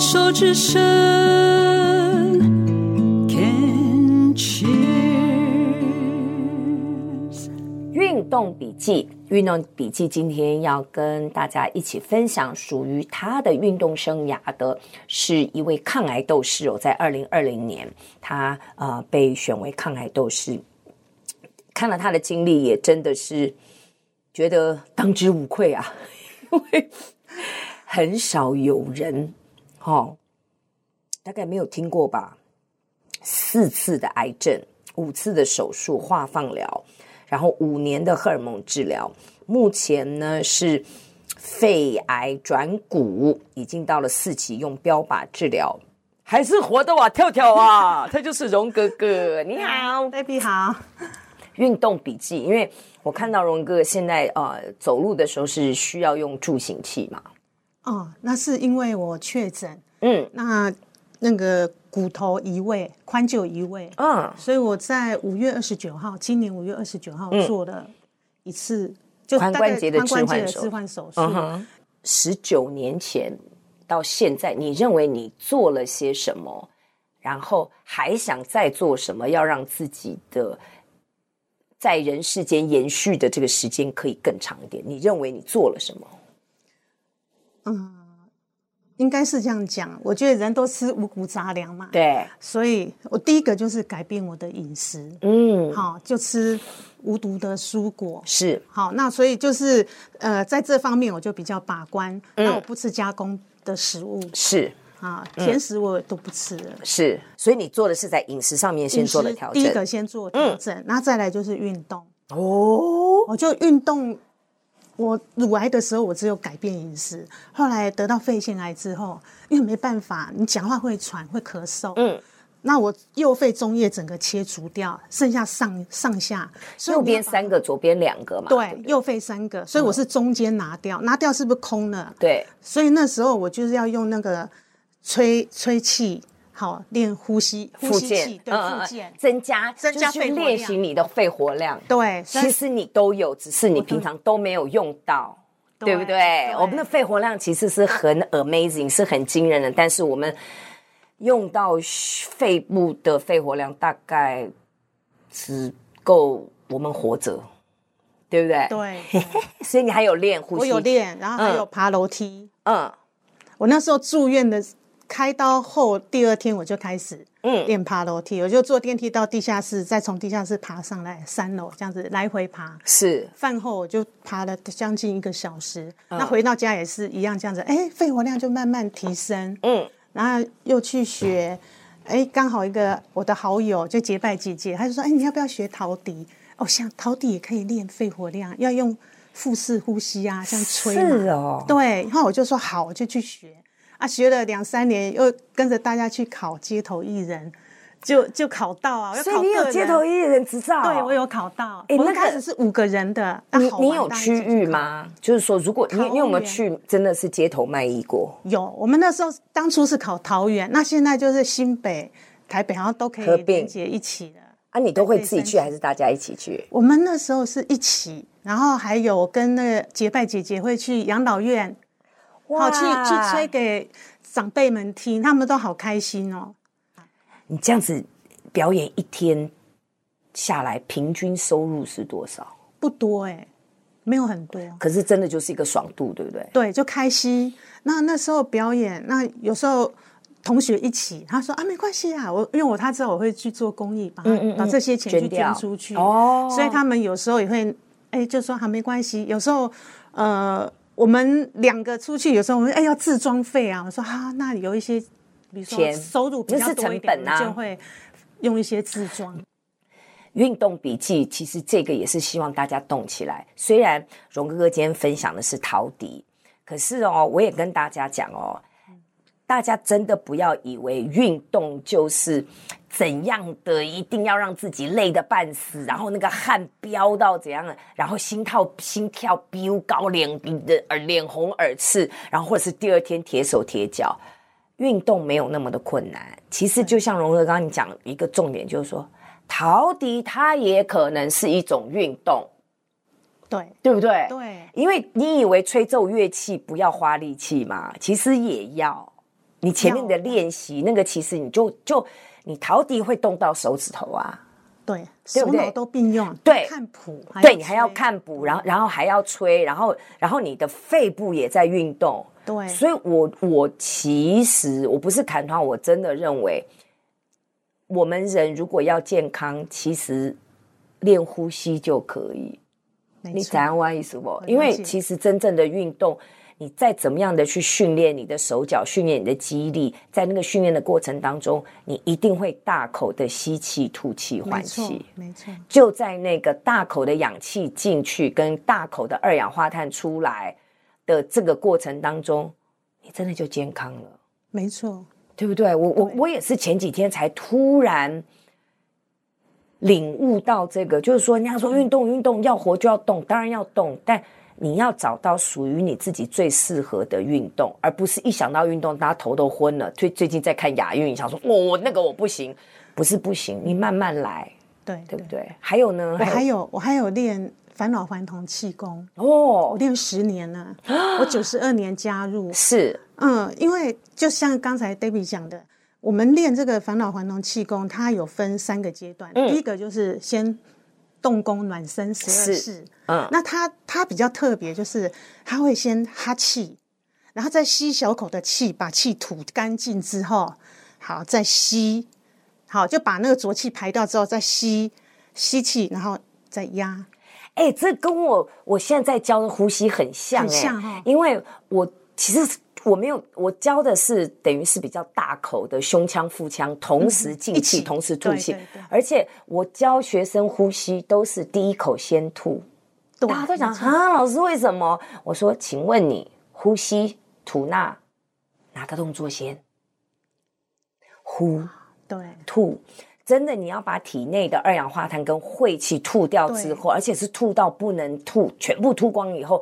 手之声，Can cheers。运动笔记，运动笔记，今天要跟大家一起分享属于他的运动生涯的，是一位抗癌斗士哦。在二零二零年，他呃被选为抗癌斗士。看了他的经历，也真的是觉得当之无愧啊，因为很少有人，哦，大概没有听过吧？四次的癌症，五次的手术、化放疗，然后五年的荷尔蒙治疗，目前呢是肺癌转骨，已经到了四期，用标靶治疗，还是活的哇，跳跳啊，他就是荣哥哥，你好，baby 好。运动笔记，因为我看到荣哥现在呃走路的时候是需要用助行器嘛？哦，那是因为我确诊，嗯，那那个骨头移位，髋臼移位，嗯，所以我在五月二十九号，今年五月二十九号做了一次，嗯、就髋关节的置换手置换手术。十九、嗯、年前到现在，你认为你做了些什么？然后还想再做什么？要让自己的在人世间延续的这个时间可以更长一点，你认为你做了什么？嗯，应该是这样讲。我觉得人都吃五谷杂粮嘛，对，所以我第一个就是改变我的饮食，嗯，好，就吃无毒的蔬果，是好。那所以就是呃，在这方面我就比较把关，嗯，那我不吃加工的食物，是。啊，甜食我都不吃了。是，所以你做的是在饮食上面先做了调整。第一个先做调整，那、嗯、再来就是运动。哦，我就运动。我乳癌的时候，我只有改变饮食。后来得到肺腺癌之后，因为没办法，你讲话会喘，会咳嗽。嗯，那我右肺中叶整个切除掉，剩下上上下。右边三个，左边两个嘛。对，右肺三个，所以我是中间拿掉，嗯、拿掉是不是空了？对。所以那时候我就是要用那个。吹吹气，好练呼吸，呼吸器，对，复健，增加增加去练习你的肺活量。对，其实你都有，只是你平常都没有用到，对不对？对，我们的肺活量其实是很 amazing，是很惊人的，但是我们用到肺部的肺活量大概只够我们活着，对不对？对，所以你还有练呼吸，我有练，然后还有爬楼梯。嗯，我那时候住院的。开刀后第二天我就开始嗯练爬楼梯，我就坐电梯到地下室，再从地下室爬上来三楼，这样子来回爬。是饭后我就爬了将近一个小时，那回到家也是一样这样子，哎，肺活量就慢慢提升。嗯，然后又去学，哎，刚好一个我的好友就结拜姐姐，她就说，哎，你要不要学陶笛？哦，像陶笛也可以练肺活量，要用腹式呼吸啊，像吹。是哦。对，然后我就说好，我就去学。啊，学了两三年，又跟着大家去考街头艺人，就就考到啊。所以你有街头艺人执照？对，我有考到。哎，那开始是五个人的。你你有区域吗？就是说，如果你你有没有去，真的是街头卖艺过？有，我们那时候当初是考桃园，那现在就是新北、台北好像都可以连接一起的。啊，你都会自己去还是大家一起去？我们那时候是一起，然后还有跟那个结拜姐姐会去养老院。好，去去吹给长辈们听，他们都好开心哦。你这样子表演一天下来，平均收入是多少？不多哎，没有很多。可是真的就是一个爽度，对不对？对，就开心。那那时候表演，那有时候同学一起，他说啊，没关系啊，我因为我他知道我会去做公益，把嗯嗯嗯把这些钱去捐出去哦，所以他们有时候也会哎，就说还、啊、没关系。有时候呃。我们两个出去，有时候我们哎要自装费啊。我说哈、啊，那有一些，比如说收入比较多一点，就会用一些自装。运动笔记其实这个也是希望大家动起来。虽然荣哥哥今天分享的是陶笛，可是哦，我也跟大家讲哦，大家真的不要以为运动就是。怎样的一定要让自己累得半死，然后那个汗飙到怎样的，然后心跳心跳飙高，脸的耳脸红耳赤，然后或者是第二天铁手铁脚。运动没有那么的困难，其实就像荣哥刚刚你讲一个重点，就是说陶笛它也可能是一种运动，对对不对？对，因为你以为吹奏乐器不要花力气嘛，其实也要。你前面的练习，那个其实你就就你陶笛会动到手指头啊，对，手脑都并用，对，看谱，对你还要看谱，然后然后还要吹，然后然后你的肺部也在运动，对，所以我我其实我不是砍团，我真的认为，我们人如果要健康，其实练呼吸就可以。你怎样玩意思不？因为其实真正的运动。你再怎么样的去训练你的手脚，训练你的肌力，在那个训练的过程当中，你一定会大口的吸气、吐气、换气。没错，没错。就在那个大口的氧气进去，跟大口的二氧化碳出来的这个过程当中，你真的就健康了。没错，对不对？我我我也是前几天才突然领悟到这个，就是说，人家说运动运动要活就要动，当然要动，但。你要找到属于你自己最适合的运动，而不是一想到运动，大家头都昏了。最最近在看亚运，想说我我那个我不行，不是不行，你慢慢来，对对不对？还有呢？我还有我还有练返老还童气功哦，我练十年了，我九十二年加入，是嗯，因为就像刚才 Debbie 讲的，我们练这个返老还童气功，它有分三个阶段，嗯、第一个就是先。动功暖身十二式，嗯，那它它比较特别，就是它会先哈气，然后再吸小口的气，把气吐干净之后，好再吸，好就把那个浊气排掉之后再吸吸气，然后再压。哎、欸，这跟我我现在在教的呼吸很像、欸，很像因为我其实。我没有，我教的是等于是比较大口的胸腔、腹腔同时进气、同时吐气，而且我教学生呼吸都是第一口先吐。大家都讲啊，老师为什么？我说，请问你呼吸吐纳哪个动作先？呼，对，吐，真的你要把体内的二氧化碳跟晦气吐掉之后，而且是吐到不能吐，全部吐光以后。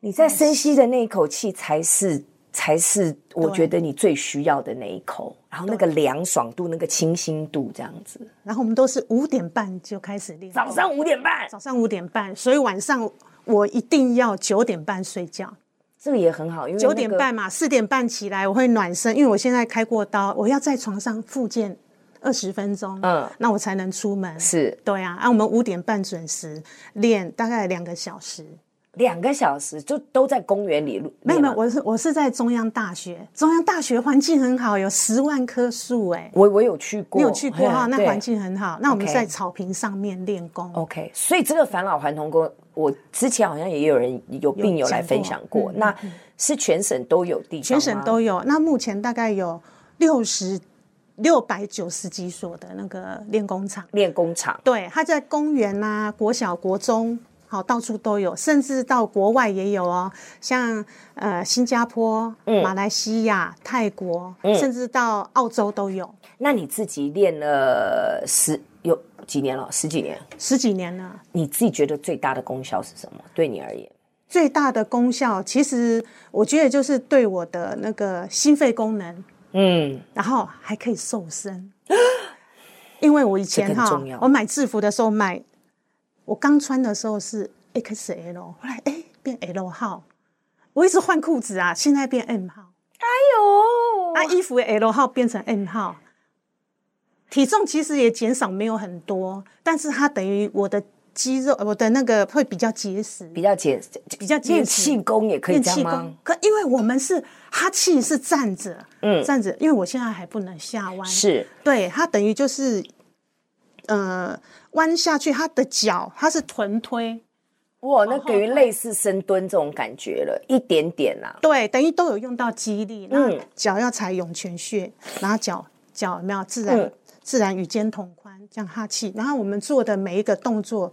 你在深吸的那一口气才是才是我觉得你最需要的那一口，然后那个凉爽度、那个清新度这样子。然后我们都是五点半就开始练，早上五点半，早上五点半，所以晚上我一定要九点半睡觉。这个也很好，因为九点半嘛，四点半起来我会暖身，因为我现在开过刀，我要在床上复健二十分钟，嗯，那我才能出门。是，对啊，啊，我们五点半准时练，大概两个小时。两个小时就都在公园里录？没有没有，我是我是在中央大学，中央大学环境很好，有十万棵树哎。我我有去过，你有去过哈？那环境很好。那我们在草坪上面练功。OK，所以这个返老还童功，我之前好像也有人有病友来分享过。那是全省都有地方，全省都有。那目前大概有六十六百九十几所的那个练功场，练功场。对，他在公园啊，国小、国中。好，到处都有，甚至到国外也有哦，像呃新加坡、嗯、马来西亚、泰国，嗯、甚至到澳洲都有。那你自己练了十有几年了？十几年？十几年了。你自己觉得最大的功效是什么？对你而言，最大的功效，其实我觉得就是对我的那个心肺功能，嗯，然后还可以瘦身，因为我以前哈，我买制服的时候买。我刚穿的时候是 XL，后来哎变 L 号，我一直换裤子啊，现在变 M 号。哎呦，那衣服 L 号变成 M 号，体重其实也减少没有很多，但是它等于我的肌肉，我的那个会比较结实，比较结实，比较结气功也可以这样吗？可因为我们是哈气是站着，嗯，站着，因为我现在还不能下弯，是。对它等于就是。呃，弯下去，他的脚他是臀推，哇，那等于类似深蹲这种感觉了，一点点啦。对，等于都有用到肌力。那，脚要踩涌泉穴，然后脚脚有没有自然、嗯、自然与肩同宽，这样哈气。然后我们做的每一个动作。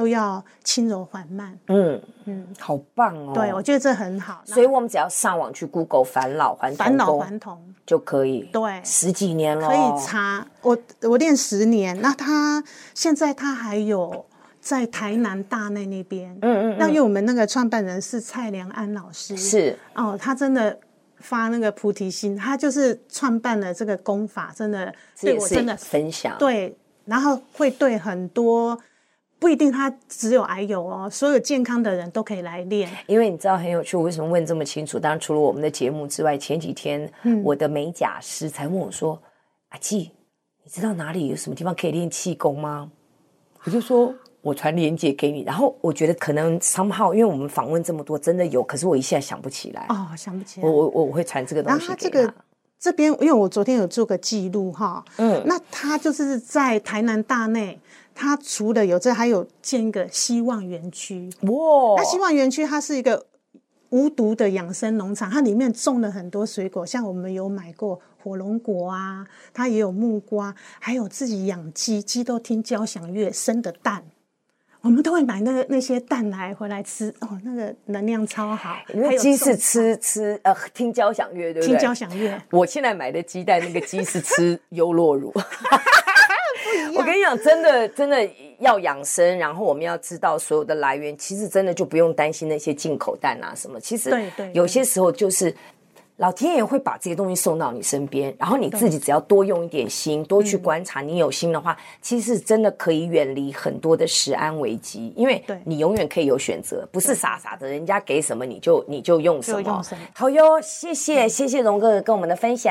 都要轻柔缓慢，嗯嗯，好棒哦！对，我觉得这很好，所以我们只要上网去 Google 返老还童，返老还童。就可以。对，十几年了，可以查我我练十年。那他现在他还有在台南大内那边，嗯，嗯嗯，那因为我们那个创办人是蔡良安老师，是。哦，他真的发那个菩提心，他就是创办了这个功法，真的对我真的分享，对，然后会对很多。不一定他只有癌友哦，所有健康的人都可以来练。因为你知道很有趣，我为什么问这么清楚？当然除了我们的节目之外，前几天、嗯、我的美甲师才问我说：“阿季，你知道哪里有什么地方可以练气功吗？”我就说。我传链接给你，然后我觉得可能 somehow，因为我们访问这么多，真的有，可是我一下想不起来。哦，想不起来。我我我我会传这个东西给他。然后他这个这边，因为我昨天有做个记录哈，嗯，那他就是在台南大内，他除了有这，还有建一个希望园区。哇！那希望园区它是一个无毒的养生农场，它里面种了很多水果，像我们有买过火龙果啊，它也有木瓜，还有自己养鸡，鸡都听交响乐生的蛋。我们都会买那个那些蛋来回来吃哦，那个能量超好。因为鸡是吃吃呃听交响乐，对不对？听交响乐。我现在买的鸡蛋，那个鸡是吃 优酪乳。我跟你讲，真的真的要养生，然后我们要知道所有的来源，其实真的就不用担心那些进口蛋啊什么。其实对对，有些时候就是。老天爷会把这些东西送到你身边，然后你自己只要多用一点心，多去观察。你有心的话，其实真的可以远离很多的食安危机，因为你永远可以有选择，不是傻傻的，人家给什么你就你就用什么。好哟，谢谢谢谢荣哥哥跟我们的分享。